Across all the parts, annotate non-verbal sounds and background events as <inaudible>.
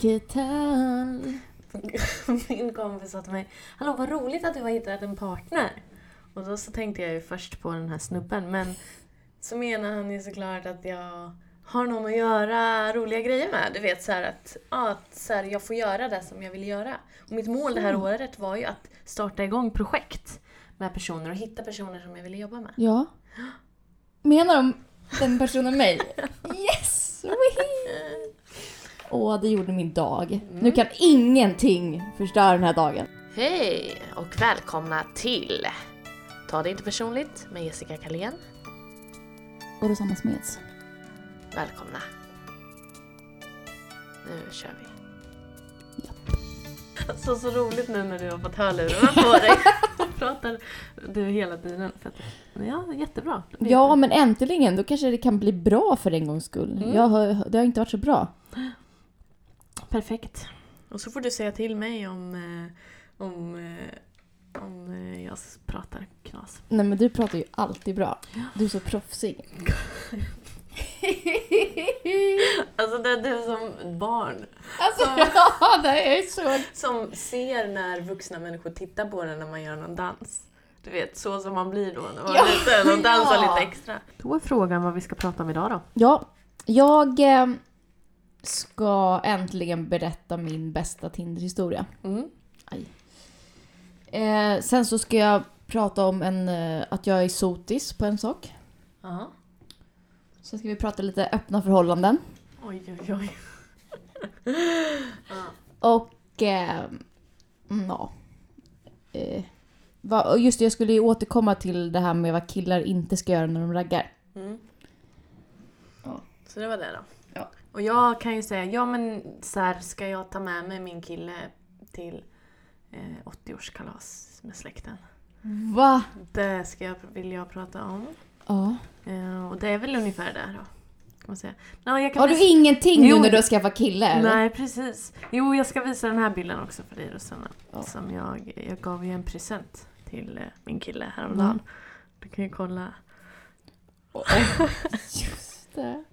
Kapital. <laughs> Min kompis sa till mig, Hallå vad roligt att du har hittat en partner. Och då så tänkte jag ju först på den här snubben, men så menar han ju såklart att jag har någon att göra roliga grejer med. Du vet så att, ja, att så här, jag får göra det som jag vill göra. Och mitt mål det här Mm. året var ju att starta igång projekt med personer och hitta personer som jag ville jobba med. Ja. <gasps> Menar de den personen mig? <laughs> Yes! <laughs> Åh, det gjorde min dag. Nu kan ingenting förstöra den här dagen. Hej och välkomna till Ta det inte personligt med Jessica Kalén. Och Rosanna Smeds. Välkomna. Nu kör vi. Så, så roligt nu när du har fått hörlurarna på dig. Och <laughs> pratar du hela tiden. För att, ja, jättebra. Ja, men äntligen. Då kanske det kan bli bra för en gångs skull. Mm. Jag har, det har inte varit så bra. Perfekt. Och så får du säga till mig om, eh, om, eh, om eh, jag pratar knas. Nej, men du pratar ju alltid bra. Du är så proffsig. <laughs> Alltså det är du som barn. alltså, Som- ja, det är så... Som ser när vuxna människor tittar på den när man gör någon dans. Du vet, så som man blir då när man Ja, är liten och dansar ja. lite extra. Då är frågan vad vi ska prata om idag då. Ja, jag eh, ska äntligen berätta min bästa Tinder-historia. Mm. Eh, sen så ska jag prata om en, eh, att jag är sotis på en sak. Ja. Sen ska vi prata lite öppna förhållanden. Oj, oj, oj. ja. <laughs> Och... Eh, mm, ja. Eh, va, just det, jag skulle ju återkomma till det här med vad killar inte ska göra när de raggar. Mm. Ja. Så det var det då. Och jag kan ju säga, ja men så här, ska jag ta med mig min kille till eh, 80-årskalas med släkten? Va? Det ska jag, vill jag prata om. Ja. Eh, och det är väl ungefär det då. Kan man säga. Ja, jag kan Har du visa- ingenting Jo. nu när du har skaffat kille? Eller? Nej, precis. Jo, jag ska visa den här bilden också för dig Rosanna. Ja. Som jag, jag gav ju en present till eh, min kille häromdagen. Mm. Du kan ju kolla. <laughs> Just det.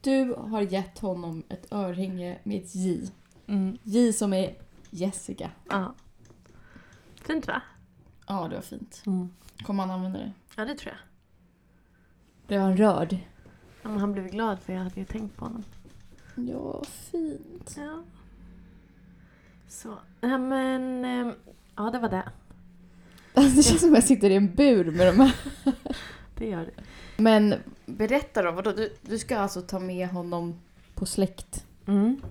Du har gett honom ett örhänge med ett J. Mm. J som är Jessica. Ja. Fint va? Ja, det var fint. Mm. Kommer han använda det? Ja, det tror jag. Blev han rörd? Ja, men han blev glad för jag hade ju tänkt på honom. Ja, fint. Ja. Så. Ja, men... ehm, Ja, det var det. Alltså, <laughs> det känns som att jag sitter i en bur med de här. Det gör det. Men berätta då, vadå? Du, du ska alltså ta med honom på släkt? Mm.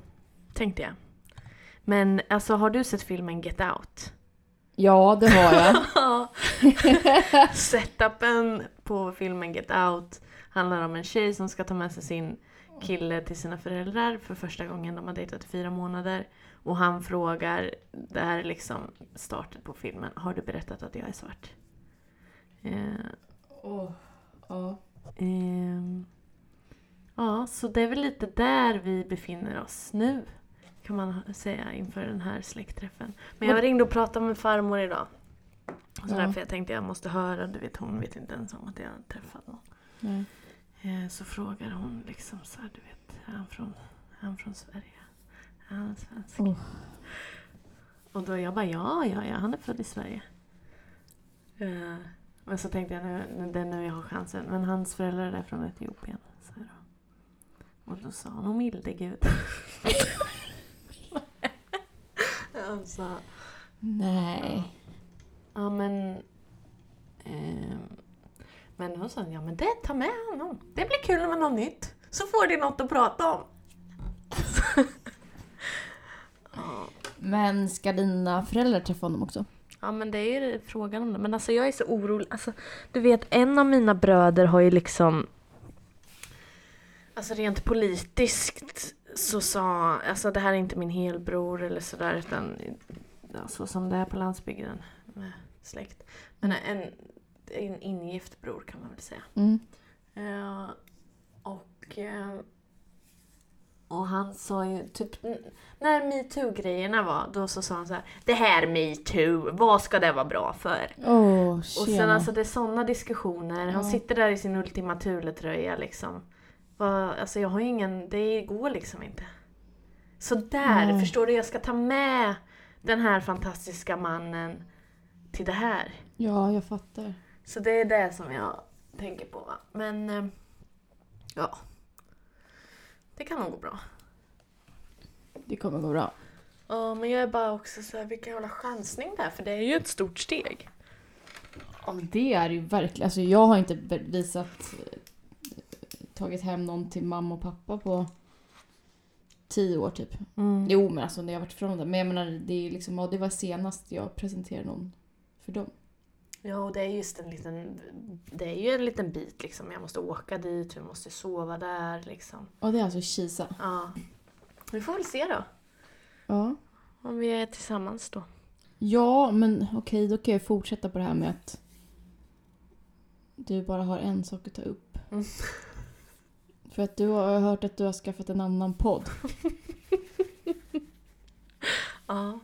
Tänkte jag. Men alltså, har du sett filmen Get Out? Ja, det har jag. <laughs> Setupen på filmen Get Out handlar om en tjej som ska ta med sig sin kille till sina föräldrar för första gången. De har dejtat i fyra månader. Och han frågar, det här är liksom starten på filmen, har du berättat att jag är svart? Eh, Åh, ja. ehm, ja, så det är väl lite där vi befinner oss nu. Kan man säga inför den här släktträffen. Men jag ringde och pratade med farmor idag. Så Ja. därför jag tänkte jag måste höra, du vet hon vet inte ens om att jag har träffat någon. Eh, Så frågar hon liksom så här, du vet, är han från, är han från Sverige? Är han svensk? Oh. Och då jag bara, ja, ja, ja, han är född i Sverige. Eh, Men så tänkte jag, nu, det är nu jag har chansen. Men hans föräldrar är från Etiopien. Så här då. Och då sa hon, åh milde gud. <laughs> Jag sa, Nej. ja men... ehm, men hon sa, ja men det, ta med honom. Det blir kul med något nytt. Så får de något att prata om. <laughs> ja. Men ska dina föräldrar träffa honom också? Ja men det är ju frågan om det. Men alltså jag är så orolig. Alltså, du vet en av mina bröder har ju liksom... Alltså rent politiskt så sa... Alltså det här är inte min helbror eller sådär utan ja, så som det är på landsbygden med släkt. Men en, en ingift bror kan man väl säga. Mm. Ja, och, eh, och han sa ju typ, när metoo-grejerna var, då så sa han så här, det här metoo, vad ska det vara bra för? Åh, Och sen alltså det är sådana diskussioner, han Ja. sitter där i sin Ultima Thule-tröja liksom. Vad- Alltså jag har ju ingen, det går liksom inte. Så där, Ja. förstår du? Jag ska ta med den här fantastiska mannen till det här. Ja, jag fattar. Så det är det som jag tänker på. Va? Men eh, ja, det kan nog gå bra. Det kommer gå bra. Ja, men jag är bara också så här, vilken jävla chansning det är, för det är ju ett stort steg. Ja, men det är ju verkligen... Alltså jag har inte visat... Tagit hem någon till mamma och pappa på tio år typ. Jo, men alltså när jag varit ifrån det. Men jag menar, det är liksom... Ja, det var senast jag presenterade någon för dem. Ja, och det är just en liten, det är ju en liten bit liksom. Jag måste åka dit, vi måste sova där liksom. Ja, det är alltså Kisa. Ja. Vi får väl se då, Ja. om vi är tillsammans då. Ja, men okej, då kan jag fortsätta på det här med att du bara har en sak att ta upp. Mm. <laughs> För att du har hört att du har skaffat en annan podd. <laughs> Ja,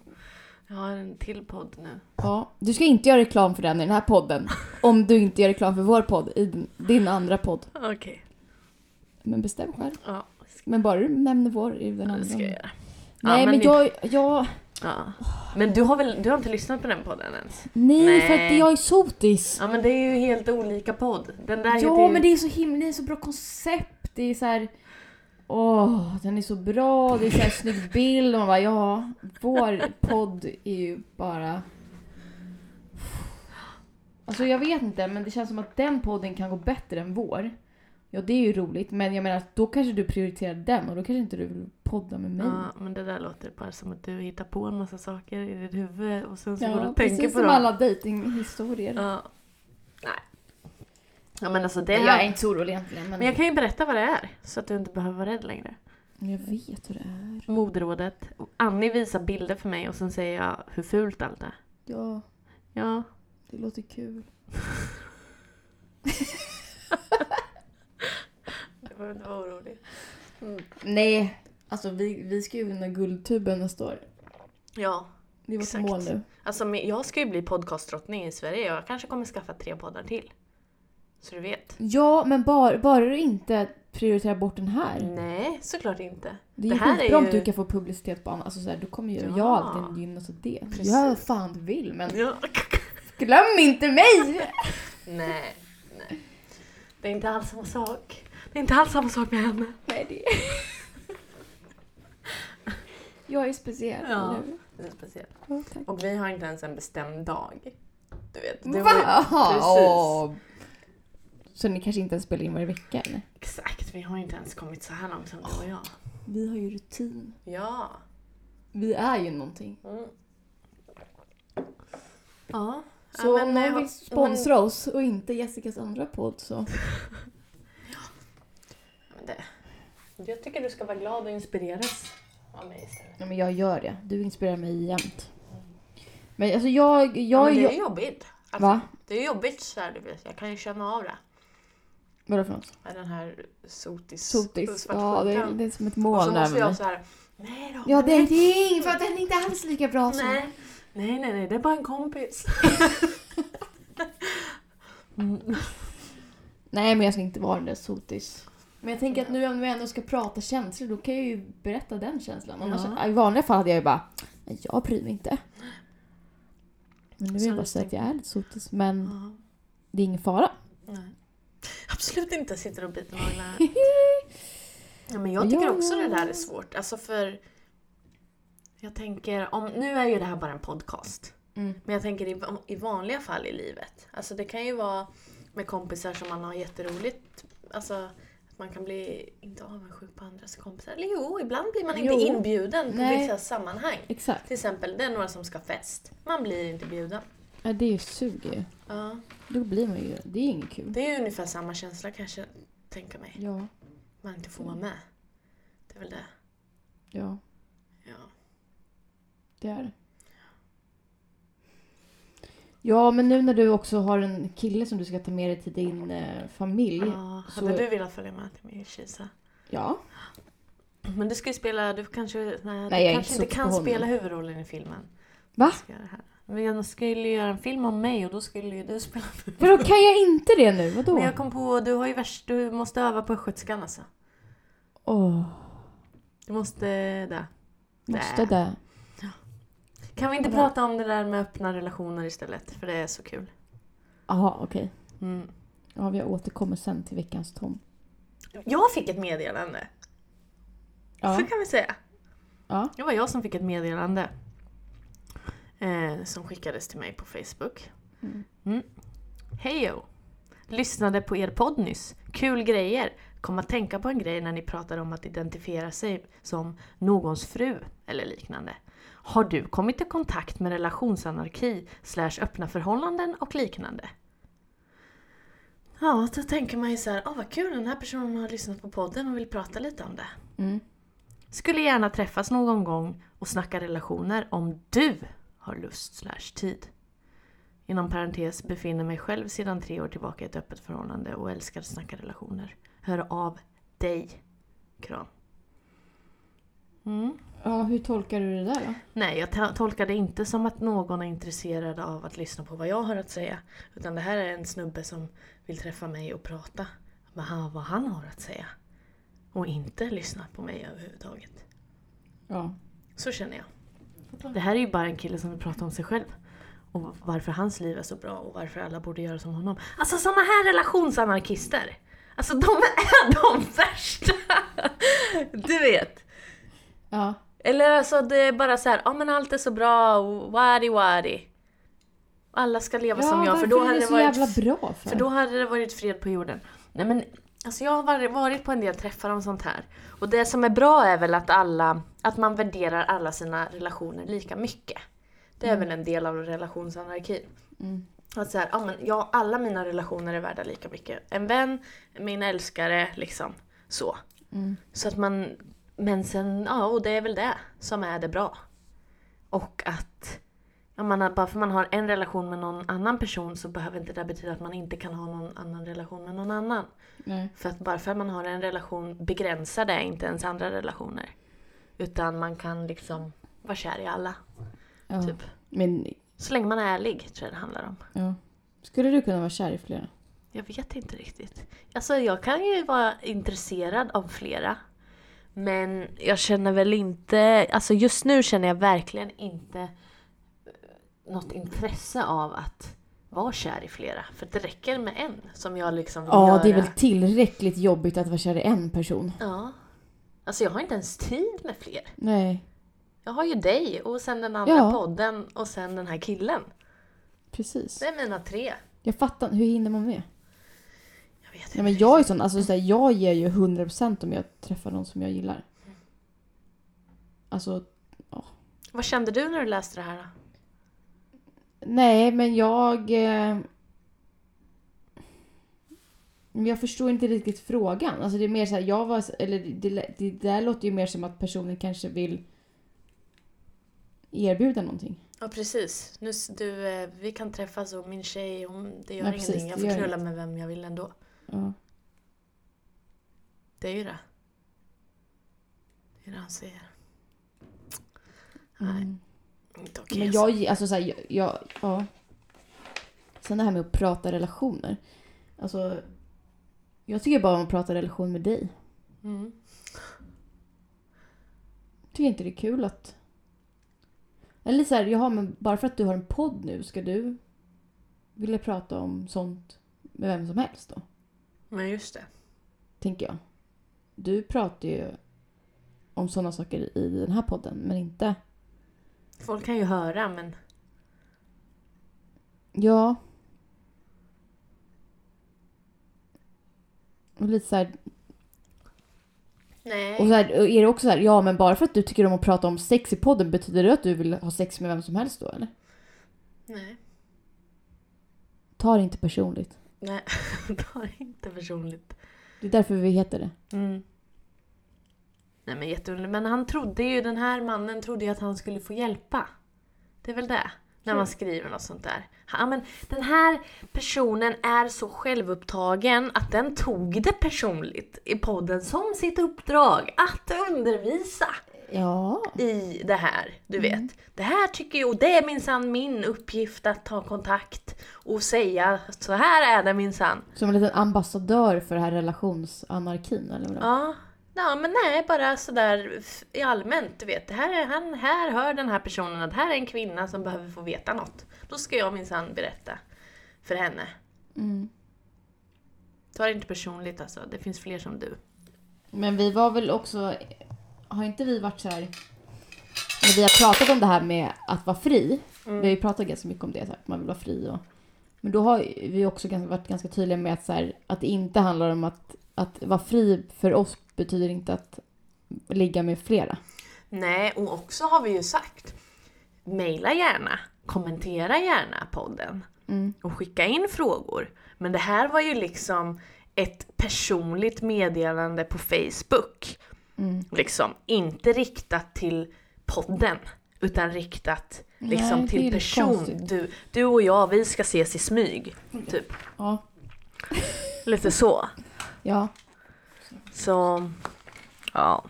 jag har en till podd nu. Ja, du ska inte göra reklam för den i den här podden. Om du inte gör reklam för vår podd i din- din andra podd. Okej. Men bestäm själv. Ja, det ska, Men bara du nämner vår i den det andra. ska jag göra. Nej, Ja, men, men det- jag, jag... Ja. Men du har väl, du har inte lyssnat på den podden ens? Nej, för att Nej. jag är sotis. Ja men det är ju helt olika podd. Den där Ja, ju... men det är så himla, det är så bra koncept. Det är så här... Åh, den är så bra. Det är så här snygg bild. Och man bara, ja, vår podd är ju bara... Alltså jag vet inte, men det känns som att den podden kan gå bättre än vår. Ja, det är ju roligt, men jag menar då kanske du prioriterar den och då kanske inte du vill podda med mig. Ja, men det där låter bara som att du hittar på en massa saker i ditt huvud och sen så går du Ja, och tänker precis på som dem. alla dejtinghistorier. Ja. Nej. Ja men alltså det Jag är inte så orolig egentligen, men, Men jag kan ju berätta vad det är, så att du inte behöver vara rädd längre. jag vet hur det är. Moderådet. Annie visar bilder för mig och sen säger jag hur fult allt är. Ja, Ja. det låter kul. <laughs> Du behöver inte vara orolig. Mm. Nej, alltså vi, vi ska ju vinna Guldtuben nästa år. Ja. Det är vårt Exakt. mål nu. Alltså jag ska ju bli podcastdrottning i Sverige. Jag kanske kommer skaffa tre poddar till. Så du vet. Ja, men bara, bara du inte prioriterar bort den här. Nej, såklart inte. Det är Det ju här är om ju- du kan få publicitet på annat. Alltså så här, då kommer ju Ja. jag alltid gynnas av det. Precis. Gör vad fan du vill, men Ja. glöm inte mig! Nej, nej. Det är inte alls samma sak. Det är inte alls samma sak med henne. Nej, det Jag är speciell, Ja. Det är speciellt. Ja, tack. Och vi har inte ens en bestämd dag. Du vet. Det Va? ju- Precis. åh. Så ni kanske inte ens spelar in varje vecka, eller? Exakt, vi har inte ens kommit så här långt som du och jag. Vi har ju rutin. Ja. Vi är ju någonting. Mm. Ja. Så ja, om nej, någon vill sponsra oss och inte Jessicas andra podd så... men det. Jag tycker du ska vara glad och inspireras av mig istället. Ja, men jag gör det. Du inspirerar mig jämt. Men alltså jag... Ja, jag, men det är jobbigt. Alltså, Va? Det är jobbigt så här, du vet. Jag kan ju känna av det. Vadå för något? Den här sotis... Sotis. Ja, det är, det är som ett moln Och så måste jag så här. Nej då. Ja, det är nej. ingenting för att den är inte alls lika bra som... Nej. nej, nej, nej, det är bara en kompis. <laughs> Nej, men jag ska inte vara den där sotis. Men jag tänker att nu om vi ändå ska prata känslor, då kan jag ju berätta den känslan. Annars, Ja. I vanliga fall hade jag ju bara, "Nej, jag bryr mig inte. Men nu vill jag bara säga att jag är lite sotis, men Ja. det är ingen fara. Nej. Absolut inte sitter och biter <laughs> naglarna. Ja, men jag tycker Ja, också det där är svårt. Alltså för... Jag tänker, om, nu är ju det här bara en podcast. Mm. Men jag tänker i, i vanliga fall i livet. Alltså det kan ju vara med kompisar som man har jätteroligt. Alltså att man kan bli, inte avundsjuk på andras kompisar. Eller jo, ibland blir man inte Jo. inbjuden på Nej. vissa sammanhang. Exakt. Till exempel, det är några som ska fest. Man blir inte bjuden. Ja, det suger ju. Ja. Då blir man ju, det är inget kul. Det är ungefär samma känsla kanske, tänka mig. Ja, Man inte får vara med. Det är väl det. ja, Ja. det är det. Ja, men nu när du också har en kille som du ska ta med dig till din eh, familj. Ja, så- hade du velat följa med till min Kisa? Ja. Men du ska ju spela, du kanske, nej, Nej, du kanske inte inte så kan honom. spela huvudrollen i filmen. Va? Det. Men jag skulle göra en film om mig och då skulle ju du spela Vadå, kan jag inte det nu? Vadå? Men jag kom på, du har ju värst, du måste öva på östgötskan alltså. Åh. Du måste, där. Måste det? Kan vi inte Ja. prata om det där med öppna relationer istället? För det är så kul. Jaha, okej. Mm. Ja, vi återkommer sen till veckans Tom. Jag fick ett meddelande. Ja. Så kan vi säga. Ja. Det var jag som fick ett meddelande. Eh, som skickades till mig på Facebook. Mm. Mm. Hejo! Lyssnade på er podd nyss. Kul grejer! Kom att tänka på en grej när ni pratade om att identifiera sig som någons fru eller liknande. Har du kommit i kontakt med relationsanarki slash öppna förhållanden och liknande? Ja, då tänker man ju så här, åh vad kul, den här personen har lyssnat på podden och vill prata lite om det. Mm. Skulle gärna träffas någon gång och snacka relationer om du har lust slash tid. Inom parentes befinner mig själv sedan tre år tillbaka i ett öppet förhållande och älskar att snacka relationer. Hör av dig. Kram. Mm. Ja, hur tolkar du det där då? Nej, jag to- tolkar det inte som att någon är intresserad av att lyssna på vad jag har att säga. Utan det här är en snubbe som vill träffa mig och prata med han- vad han har att säga. Och inte lyssna på mig överhuvudtaget. Ja. Så känner jag. Det här är ju bara en kille som vill prata om sig själv. Och varför hans liv är så bra och varför alla borde göra som honom. Alltså såna här relationsanarkister! Alltså de är <laughs> de värsta! Du vet. Ja. Eller alltså det är bara så här, ja men allt är så bra, och wadi wadi. Alla ska leva ja, som jag för då hade det det varit bra för? för då hade det varit fred på jorden. Nej men, alltså jag har varit- på en del träffar om sånt här. Och det som är bra är väl att alla, att man värderar alla sina relationer lika mycket. Det är väl en del av relationsanarkin. Mm. Att så här, ja, men jag, alla mina relationer är värda lika mycket. En vän, min älskare, liksom så. Mm. Så att man, men sen, ja och det är väl det som är det bra. Och att, ja, man har, bara för man har en relation med någon annan person så behöver inte det betyda att man inte kan ha någon annan relation med någon annan. Nej. För att bara för att man har en relation begränsar det inte ens andra relationer. Utan man kan liksom vara kär i alla. Ja. Typ. Men, Så länge man är ärlig tror jag det handlar om. ja. Skulle du kunna vara kär i flera? Jag vet inte riktigt. Alltså jag kan ju vara intresserad av flera. Men jag känner väl inte, alltså just nu känner jag verkligen inte något intresse av att vara kär i flera. För det räcker med en som jag liksom vill Ja, göra. det är väl tillräckligt jobbigt att vara kär i en person. Ja. Alltså jag har inte ens tid med fler. Nej, Jag har ju dig och sen den andra Ja. podden och sen den här killen. precis. Det är mina tre. Jag fattar Hur hinner man med? Jag vet Nej, men jag är sån, alltså så här, jag ger ju 100% om jag träffar någon som jag gillar. Alltså, Vad kände du när du läste det här då? Nej men jag... Eh, jag förstår inte riktigt frågan. Alltså det är mer så här, jag var... Eller det, det, där låter ju mer som att personen kanske vill erbjuda någonting. Ja precis. Nu, du, eh, vi kan träffas och min tjej, hon, det gör Ja, precis, ingenting. Jag får knulla med vem jag vill ändå. Ja. Det är ju det. Det är det han säger. Nej, Mm. Inte okej. Men alltså. jag, alltså så här, jag, jag, ja. Sen det här med att prata relationer. Alltså, jag tycker bara om att prata relation med dig. Mm. Tycker inte det är kul att... Eller så här, jaha, men bara för att du har en podd nu, ska du vilja prata om sånt med vem som helst då? Men just det. Tänker jag. Du pratar ju om sådana saker i den här podden, men inte... Folk kan ju höra men Ja. Och lite så här, nej. Och så här, är det också så här, ja men bara för att du tycker om att prata om sex i podden, betyder det att du vill ha sex med vem som helst då eller? Nej. Ta det inte personligt. Nej, <laughs> ta det inte personligt. Det är därför vi heter det. Mm. Nej men jätteunderligt. Men han trodde ju, den här mannen trodde ju att han skulle få hjälpa. Det är väl det. När man skriver något sånt där. Ja, men den här personen är så självupptagen att den tog det personligt i podden som sitt uppdrag att undervisa Ja. i det här. Du vet. Det här tycker jag, och det är minsann min uppgift att ta kontakt och säga så här är det minsann. Som en liten ambassadör för den här relationsanarkin eller vad det. Ja, Ja, men nej, bara sådär i allmänt, du vet. Här, är, han, här hör den här personen att här är en kvinna som behöver få veta något. Då ska jag minsann berätta för henne. Mm. Ta det inte personligt alltså, det finns fler som du. Men vi var väl också... Har inte vi varit så här... När vi har pratat om det här med att vara fri. Mm. Vi har ju pratat ganska mycket om det, så här, att man vill vara fri. Och, men då har vi också ganska, varit ganska tydliga med att, så här, att det inte handlar om att, att vara fri för oss betyder inte att ligga med flera. Nej, och också har vi ju sagt, mejla gärna, kommentera gärna podden Mm. och skicka in frågor. Men det här var ju liksom ett personligt meddelande på Facebook. Mm. Liksom, inte riktat till podden, utan riktat liksom Nej, till person. Du, du och jag, vi ska ses i smyg. Typ. Ja. Lite så. Ja. Så, ja.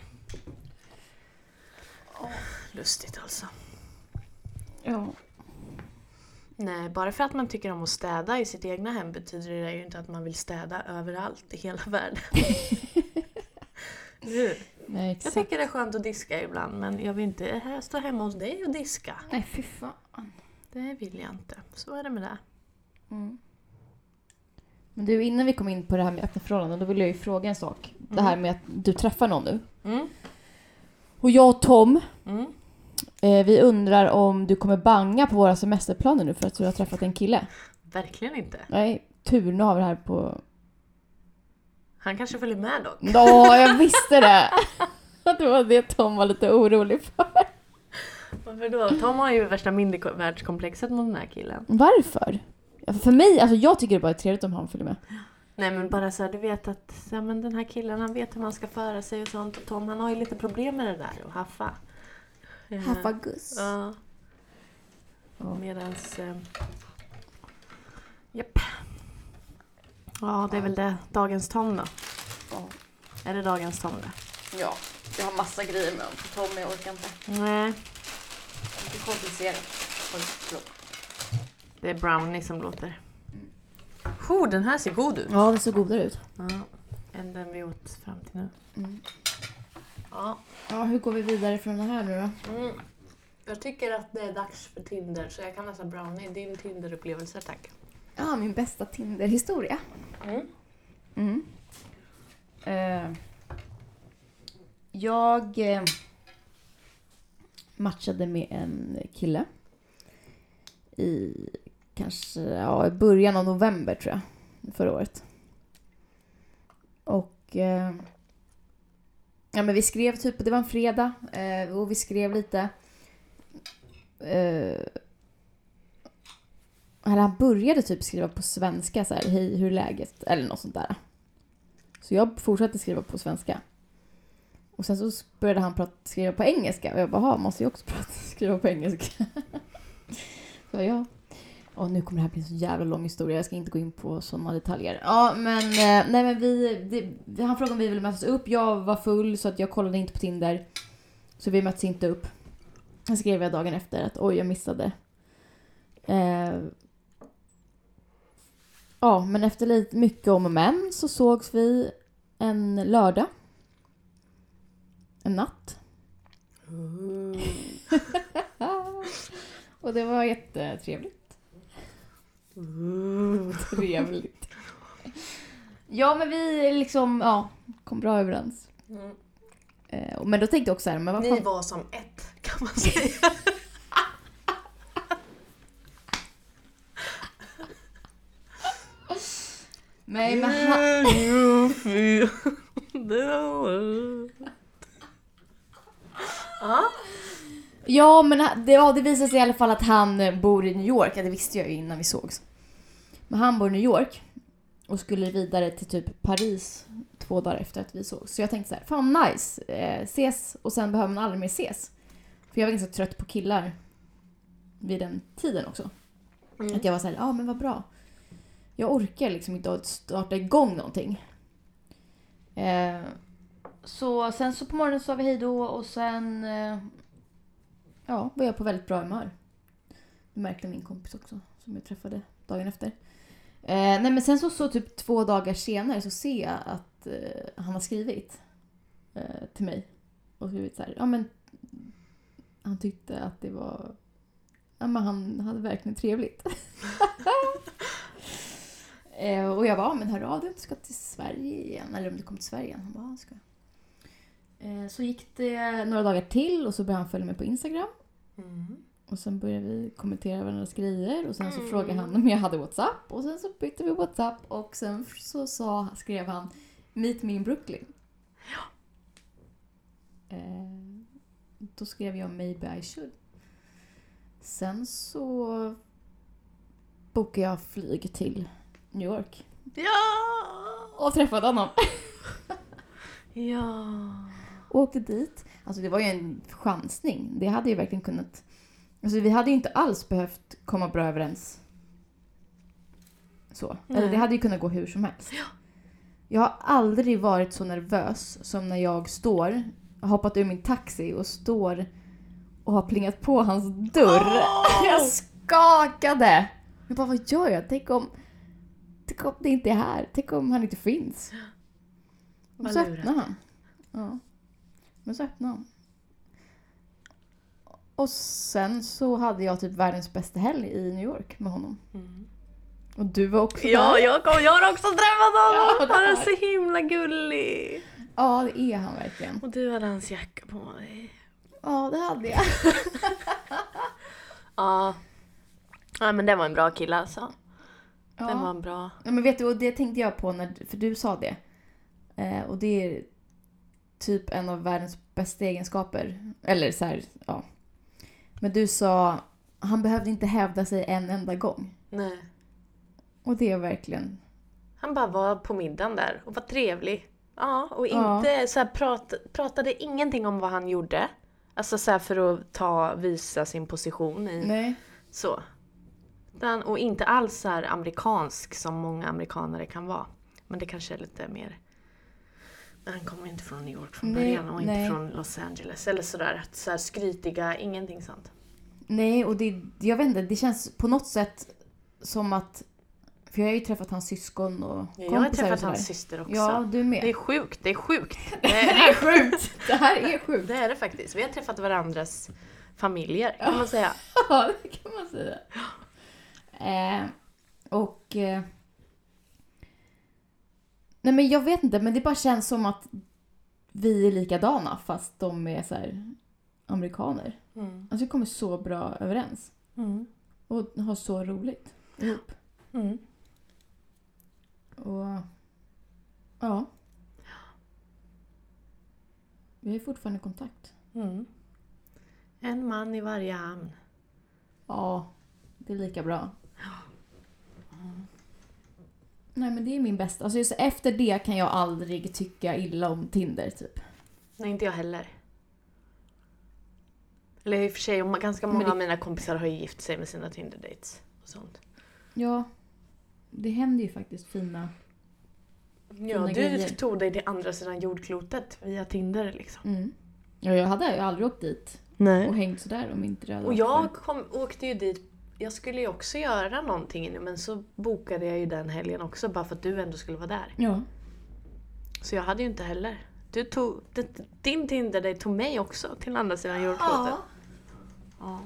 Lustigt alltså. ja. Nej, bara för att man tycker om att städa i sitt egna hem betyder det ju inte att man vill städa överallt i hela världen. <laughs> Du, Nej, jag exakt. tycker det är skönt att diska ibland men jag vill inte här stå hemma hos dig och diska. Nej, fy fan. Det vill jag inte. Så är det med det. Mm. Men du, innan vi kom in på det här med öppna förhållanden, då vill jag ju fråga en sak. Det här med att du träffar någon nu. Mm. Och jag och Tom, Mm. eh, vi undrar om du kommer banga på våra semesterplaner nu för att du har träffat en kille. Verkligen inte. Nej, tur. Nu har vi det här på... Han kanske följer med dock. Ja, jag visste det! Att <laughs> det var det Tom var lite orolig för. Varför då? Tom har ju värsta mindervärldskomplexet mot den här killen. Varför? För mig, alltså jag tycker det bara är trevligt om han följer med. Nej men bara så här, du vet att ja, men den här killen han vet hur man ska föra sig och sånt. Och Tom han har ju lite problem med det där och haffa. Eh, Haffaguss. Ja. Ja. Medans... Eh, japp. Ja, det är väl det. Dagens Tom då. Ja. Är det dagens Tom det? ja, jag har massa grejer med Tom, men jag orkar inte. Nej. Det är komplicerat. Oj, förlåt. Det är brownie som låter. Oh, den här ser god ut. Ja, det ser godare ut. Ja. Än den vi åt fram till nu. Mm. Ja. Ja, hur går vi vidare från det här nu då? Mm. Jag tycker att det är dags för Tinder så jag kan läsa brownie. Din Tinder-upplevelse tack. Ja, min bästa Tinder-historia. Mm. Mm. Eh, jag eh, matchade med en kille i kanske ja, i början av november tror jag, förra året. Och eh, ja, men vi skrev typ, det var en fredag eh, och vi skrev lite. Eh, eller han började typ skriva på svenska så här, hej hur är läget? Eller något sånt där. Så jag fortsatte skriva på svenska. Och sen så började han prata, skriva på engelska och jag bara, måste jag också <laughs> prata, skriva på engelska? <laughs> så ja. Och nu kommer det här bli en så jävla lång historia, jag ska inte gå in på sådana detaljer. Ja men, eh, nej men vi, det, han frågade om vi ville mötas upp, jag var full så att jag kollade inte på Tinder. Så vi möttes inte upp. Sen skrev jag dagen efter att oj jag missade. Eh, Ja, men efter lite mycket om och men så sågs vi en lördag. En natt. <laughs> och det var jättetrevligt. <laughs> Trevligt. Ja, men vi liksom, ja, kom bra överens. Mm. Eh, men då tänkte jag också så här, men vad Ni fan. var som ett kan man säga. Nej, men han, Ja. Ja, men det, ja, det visade sig i alla fall att han eh, bor i New York. Ja, det visste jag ju innan vi sågs. Men han bor i New York och skulle vidare till typ Paris två dagar efter att vi sågs. Så jag tänkte så här, fan nice, eh, ses och sen behöver man aldrig mer ses. För jag var ganska trött på killar vid den tiden också. Mm. Att jag var så här, ja men vad bra. Jag orkar liksom inte att starta igång någonting. Eh, så sen så på morgonen sa vi hej då och sen eh, ja, var jag på väldigt bra humör. Det märkte min kompis också som jag träffade dagen efter. Eh, nej men sen så, så typ två dagar senare så ser jag att eh, han har skrivit eh, till mig och skrivit så här, ja men han tyckte att det var, ja men han hade verkligen trevligt. <laughs> eh, och jag ja, men hör av dig om du ska till Sverige igen, eller om du kommer till Sverige igen. Han bara, ska. Eh, så gick det några dagar till och så började han följa mig på Instagram. Mm. Och sen började vi kommentera varandras grejer och sen så Mm. frågade han om jag hade WhatsApp och sen så bytte vi WhatsApp och sen så sa, skrev han Meet me in Brooklyn. Eh, då skrev jag Maybe I should. Sen så bokade jag flyg till New York Ja! och träffade honom. Ja. Och åkte dit. Alltså det var ju en chansning. Det hade ju verkligen kunnat... Alltså vi hade ju inte alls behövt komma bra överens. Så. Eller Nej. det hade ju kunnat gå hur som helst. Jag har aldrig varit så nervös som när jag står, har hoppat ur min taxi och står och har plingat på hans dörr. <laughs> Jag skakade! Jag bara, vad gör jag? Tänk om, tänk om det inte är här? Tänk om han inte finns? Och så öppnade han. Ja. Men så öppnade han. Och sen så hade jag typ världens bästa helg i New York med honom. Mm. Och du var också Ja, där. jag, kom, jag har också träffat honom! Ja, han är så himla gullig! Ja, det är han verkligen. Och du hade hans jacka på dig. Ja, det hade jag. <laughs> Ja. Ja men det var en bra kille alltså. Ja. Den var en bra. Ja, men vet du, och det tänkte jag på när, för du sa det. Eh, och det är typ en av världens bästa egenskaper. Eller så här, ja. Men du sa, han behövde inte hävda sig en enda gång. Nej. Och det är verkligen, Han bara var på middagen där och var trevlig. Ja, och Ja. inte så här prat, pratade ingenting om vad han gjorde. Alltså så här för att ta, visa sin position i nej. så. Den, och inte alls så här amerikansk som många amerikanare kan vara. Men det kanske är lite mer... Han kommer inte från New York från Nej, början och nej. inte från Los Angeles. Eller sådär, att så här skrytiga, ingenting sånt. Nej, och det, jag vet inte, det känns på något sätt som att... För jag har ju träffat hans syskon och Jag har träffat hans syster också. Ja, du med. Det är sjukt, det är sjukt. <laughs> Det är sjukt! Det här är <laughs> sjukt. Det är det faktiskt. Vi har träffat varandras familjer kan man <laughs> säga. Ja, det kan man säga. Eh, och... Eh, nej men jag vet inte, men det bara känns som att vi är likadana fast de är så amerikaner. Mm. Alltså vi kommer så bra överens. Mm. Och har så roligt ihop. Mm. Och... Ja. Vi är fortfarande i kontakt. Mm. En man i varje hamn. Ja, det är lika bra. Nej men det är min bästa. Alltså just efter det kan jag aldrig tycka illa om Tinder typ. Nej, inte jag heller. Eller i och för sig, och ganska många det- av mina kompisar har ju gift sig med sina Tinder-dates. Och sånt. Ja, det händer ju faktiskt fina. Ja, du grejer. tog dig till andra sidan jordklotet via Tinder liksom. Mm. Ja, jag hade ju aldrig åkt dit och Nej. hängt sådär om inte det hade Och jag kom, åkte ju dit, jag skulle ju också göra någonting nu men så bokade jag ju den helgen också bara för att du ändå skulle vara där. Ja. Så jag hade ju inte heller. Du tog, din Tinder dig tog mig också till andra sidan jordklotet. Ja.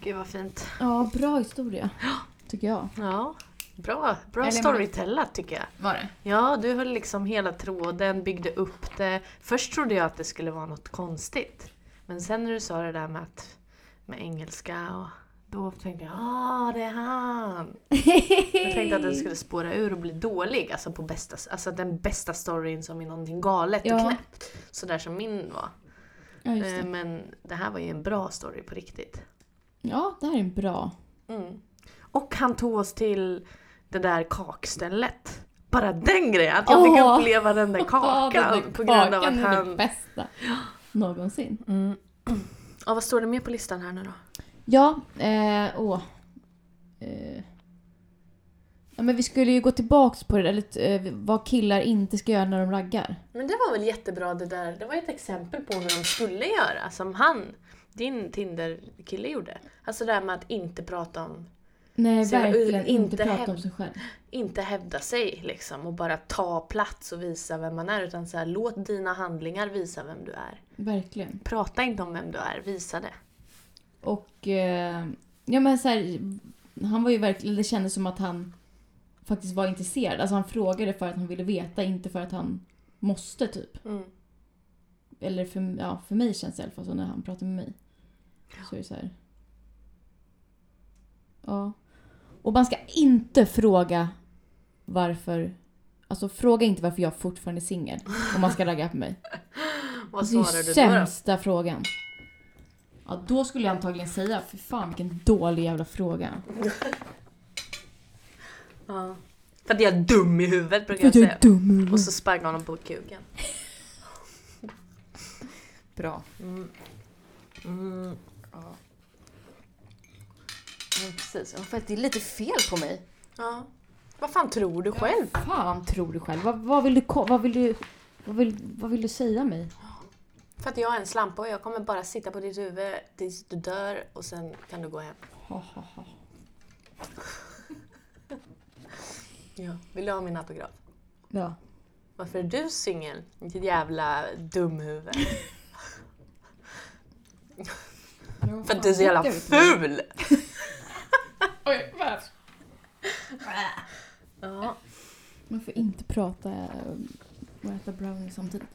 Gud vad fint. ja, bra historia. Tycker jag. Ja, bra, bra storytellat tycker jag. Var det? Ja, du höll liksom hela tråden, byggde upp det. Först trodde jag att det skulle vara något konstigt. Men sen när du sa det där med, att, med engelska och då tänkte jag ah det är han. Jag tänkte att den skulle spåra ur och bli dålig, alltså på bästa, alltså den bästa storyn som är någonting galet och Ja. knäppt. Sådär som min var. Ja, Eh, det. Men det här var ju en bra story på riktigt. Ja, det här är en bra. Mm. Och han tog oss till det där kakstället. Bara den grejen, att jag fick Åh! uppleva den där <laughs> kakan där på grund av att är han... det bästa någonsin. Mm. Ja, vad står det mer på listan här nu då? Ja, eh, åh. Eh. Ja, men vi skulle ju gå tillbaks på det där, lite, eh, vad killar inte ska göra när de raggar. Men det var väl jättebra det där, det var ett exempel på hur de skulle göra, som han, din Tinder-kille gjorde. Alltså det här med att inte prata om Nej, jag verkligen inte, inte prata om sig själv. inte hävda sig liksom och bara ta plats och visa vem man är utan så här, låt dina handlingar visa vem du är. Verkligen. Prata inte om vem du är, visa det. Och eh, ja men så här, han var ju verkligen, det kändes som att han faktiskt var intresserad. Alltså han frågade för att han ville veta, inte för att han måste typ. Mm. Eller för, ja, för mig känns det i alla fall så när han pratar med mig. Så är det så här. Ja. Och man ska inte fråga varför... Alltså fråga inte varför jag fortfarande är singel. Om man ska ragga på mig. <laughs> Vad det är svarar du då? då? sämsta frågan. Ja, då skulle jag antagligen säga, för fan vilken dålig jävla fråga. <laughs> Ja. För att jag är dum i huvudet brukar jag är säga. dum i Och så sparkar honom på kuken. Bra. Mm. Mm. Ja. Ja, precis. Ja, för att det är lite fel på mig. ja. Vad fan tror du själv? Vad fan tror du själv? Vad, vad, vill, du, vad, vill, du, vad, vill, vad vill du säga mig? För att jag är en slampa och jag kommer bara sitta på ditt huvud tills du dör och sen kan du gå hem. Ha, ha, ha. Ja. Vill du ha min autograf? Ja. Varför är du singel? Ditt jävla dumhuvud. <laughs> För att du är så jävla ful! <laughs> Oj, vad? Ja. Man får inte prata eh, och äta brownie samtidigt.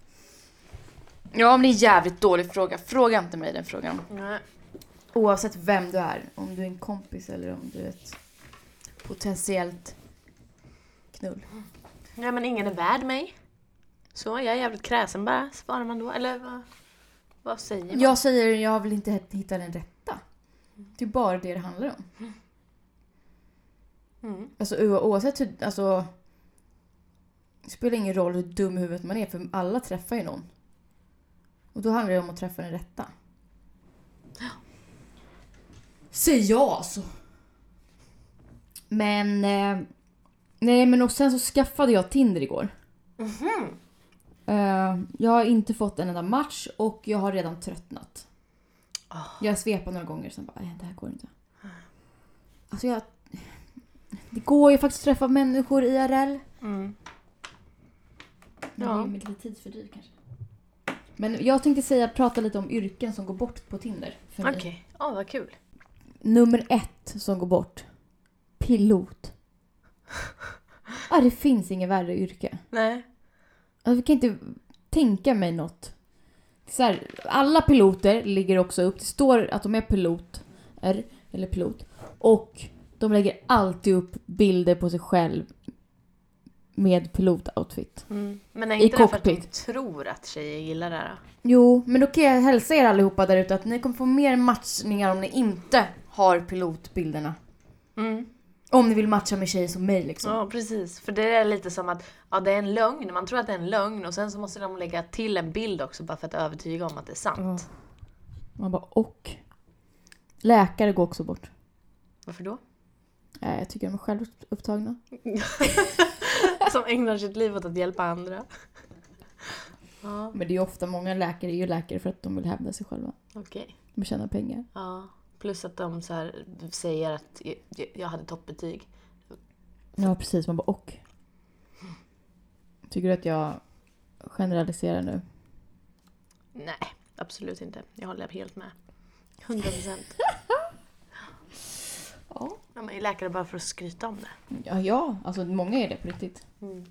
Ja, men det är en jävligt dålig fråga. Fråga inte mig den frågan. Nej. Oavsett vem du är. Om du är en kompis eller om du är ett potentiellt knull. Nej men ingen är värd mig. Så, jag är jävligt kräsen bara, svarar man då. Eller vad, vad säger man? Jag säger jag vill inte hitta den rätta. Det är bara det det handlar om. Mm. Alltså oavsett hur, alltså. Det spelar ingen roll hur dum i huvudet man är för alla träffar ju någon. Och då handlar det om att träffa den rätta. Säg ja alltså. Men... Eh, nej men och sen så skaffade jag Tinder igår. Mhm. Eh, jag har inte fått en enda match och jag har redan tröttnat. Ah. Jag svepade några gånger sen bara, nej det här går inte. Alltså jag... Det går ju faktiskt att träffa människor IRL. Mm. Men Ja. det är med lite tidsfördriv kanske. Men jag tänkte säga, prata lite om yrken som går bort på Tinder. Okej, ja vad kul. Nummer ett som går bort. Pilot. <laughs> Ah, det finns inget värre yrke. Nej. Alltså, jag kan inte tänka mig något. Så här, alla piloter ligger också upp. Det står att de är piloter, eller pilot. Och de lägger alltid upp bilder på sig själv med pilotoutfit. Mm. Men är I inte det för att de tror att tjejer gillar det här? Jo, men då kan jag hälsa er allihopa där ute att ni kommer få mer matchningar om ni inte har pilotbilderna. Mm. Om ni vill matcha med tjejer som mig liksom. Ja, precis. För det är lite som att ja, det är en lögn. Man tror att det är en lögn och sen så måste de lägga till en bild också bara för att övertyga om att det är sant. Man bara och. Läkare går också bort. Varför då? Nej, jag tycker de är självupptagna. <laughs> som ägnar sitt liv åt att hjälpa andra. Ja, Men det är ju ofta många läkare är ju läkare för att de vill hävda sig själva. okej. De vill tjäna pengar. Ja. Plus att de så här säger att jag- jag hade toppbetyg. Ja, precis. Man bara och. Tycker du att jag generaliserar nu? Nej, absolut inte. Jag håller helt med. 100 procent. Ja. Ja, man är läkare bara för att skryta om det. Ja, ja. Alltså många är det på riktigt. Mm.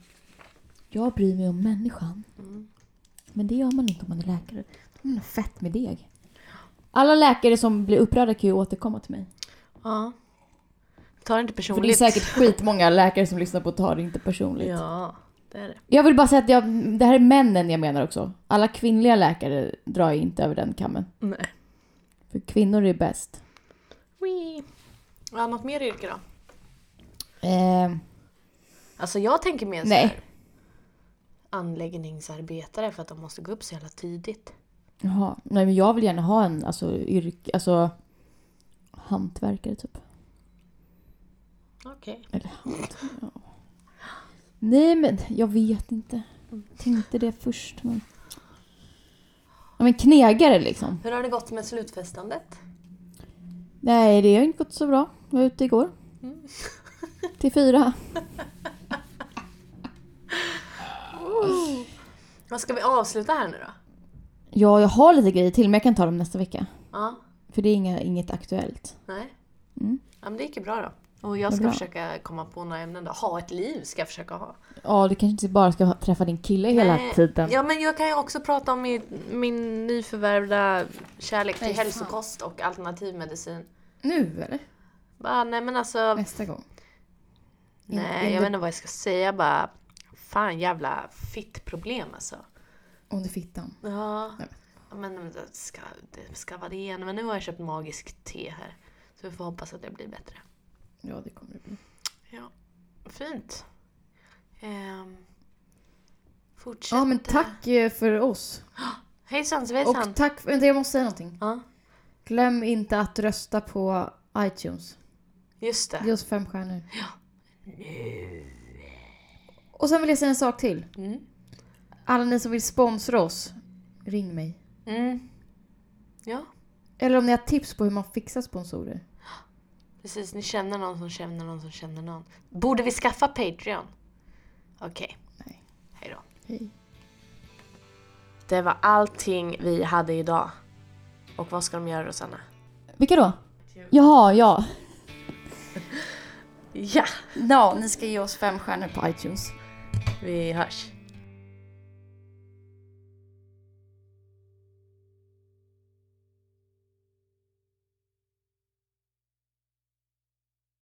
Jag bryr mig om människan. Mm. Men det gör man inte om man är läkare. Då är man fett med deg. Alla läkare som blir upprörda kan ju återkomma till mig. Ja. Ta det inte För det är personligt. säkert skitmånga läkare som lyssnar på tar det inte personligt. Ja, det är det. Jag vill bara säga att jag, det här är männen jag menar också. Alla kvinnliga läkare drar jag inte över den kammen. Nej. För kvinnor är bäst. Wee. Ja, något mer yrke då? Eh, Alltså jag tänker mer Nej. här, anläggningsarbetare för att de måste gå upp så jävla tidigt. jaha. Nej men jag vill gärna ha en alltså, yrke, alltså hantverkare typ. Okej. Eller hant, ja. Nej men jag vet inte. Tänkte det först men... Ja men knegare liksom. Hur har det gått med slutfestandet? Nej det har inte gått så bra. Jag var ute igår. Till fyra. <laughs> Vad ska vi avsluta här nu då? Ja, jag har lite grejer till men jag kan ta dem nästa vecka. Ja, För det är inga, inget aktuellt. nej. Mm. Ja, men det gick ju bra då. Och jag ska bra. försöka komma på några ämnen då. Ha ett liv ska jag försöka ha. Ja, du kanske inte bara ska träffa din kille hela Nej. tiden. Ja, men jag kan ju också prata om min, min nyförvärvda kärlek till Nej, fan. hälsokost och alternativmedicin. Nu eller? Bara, nej men alltså, Nästa gång. nej jag vet inte vad jag ska säga bara. Fan jävla fittproblem alltså. Är fittan. Ja, Nej, men det ska, det ska vara det igen. Men nu har jag köpt magisk te här. Så vi får hoppas att det blir bättre. Ja, det kommer det bli. Ja, fint. Um, fortsätt. Ja, men tack eh, för oss. <gasps> Hejsan svejsan. Och tack. Vänta, jag måste säga någonting. Ja, Glöm inte att rösta på iTunes. just Ge det. oss fem stjärnor. Och sen vill jag säga en sak till. Mm. Alla ni som vill sponsra oss, ring mig. Mm. Ja, Eller om ni har tips på hur man fixar sponsorer. precis. Ni känner någon som känner någon som känner någon. Borde vi skaffa Patreon? Okej. Nej. Hej då. Hej. Det var allting vi hade idag. Och vad ska de göra Rosanna? Vilka då? Jaha, ja. Ja, Ja, ni ska ge oss fem stjärnor på iTunes. vi hörs.